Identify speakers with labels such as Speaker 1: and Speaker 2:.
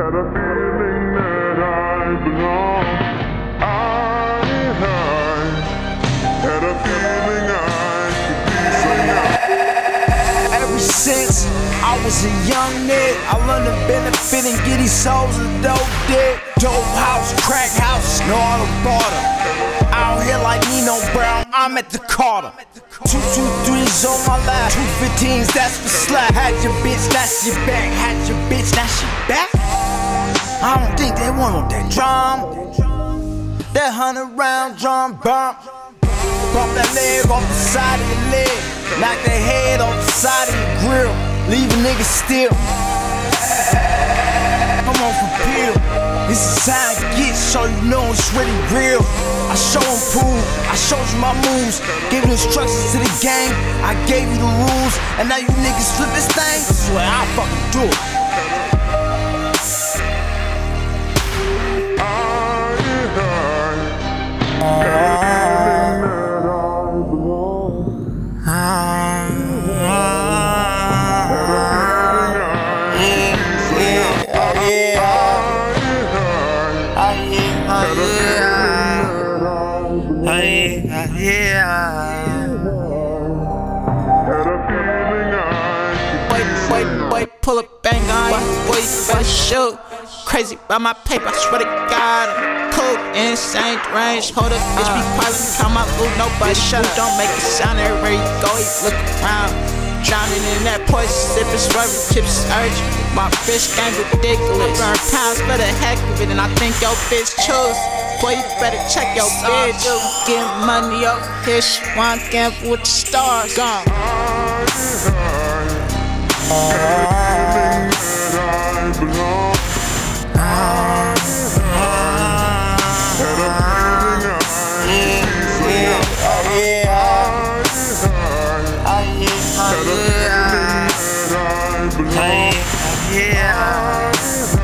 Speaker 1: Had a feeling that I belong. I, I had a feeling I could be something.
Speaker 2: Ever since I was a young nigga, I learned to benefit and get these souls a dope dick. Dope house, crack house, no auto border. Out here like Nino Brown, I'm at the Carter. Two two threes on my lap, two fifteens, that's for slap. Had your bitch, that's your back. Had your bitch, that's your back. I don't think they want that drum. That hundred round drum bump. Bump that leg off the side of your leg. Knock that head off the side of your grill. Leave a nigga still. Come on for pill. This is how it gets, so you know it's really real. I show them proof, I showed you my moves. Gave you instructions to the game, I gave you the rules. And now you niggas flip this thing. Is what I fucking do it.
Speaker 3: Pull up bang on. Wait, better shoot. Crazy by my paper, I swear to God. I'm cool, insane range. Hold up, bitch, be quiet, count my loot. Nobody shut up. Don't make it sound everywhere you go. You look around. That poison, sipping swerving chips urgent. My bitch game ridiculous. Burn pounds for the heck of it, and I think your bitch chose. Boy, you better check your bitch. Get money up fish, want gamble with the stars. Gone.
Speaker 1: belong.
Speaker 2: Yeah.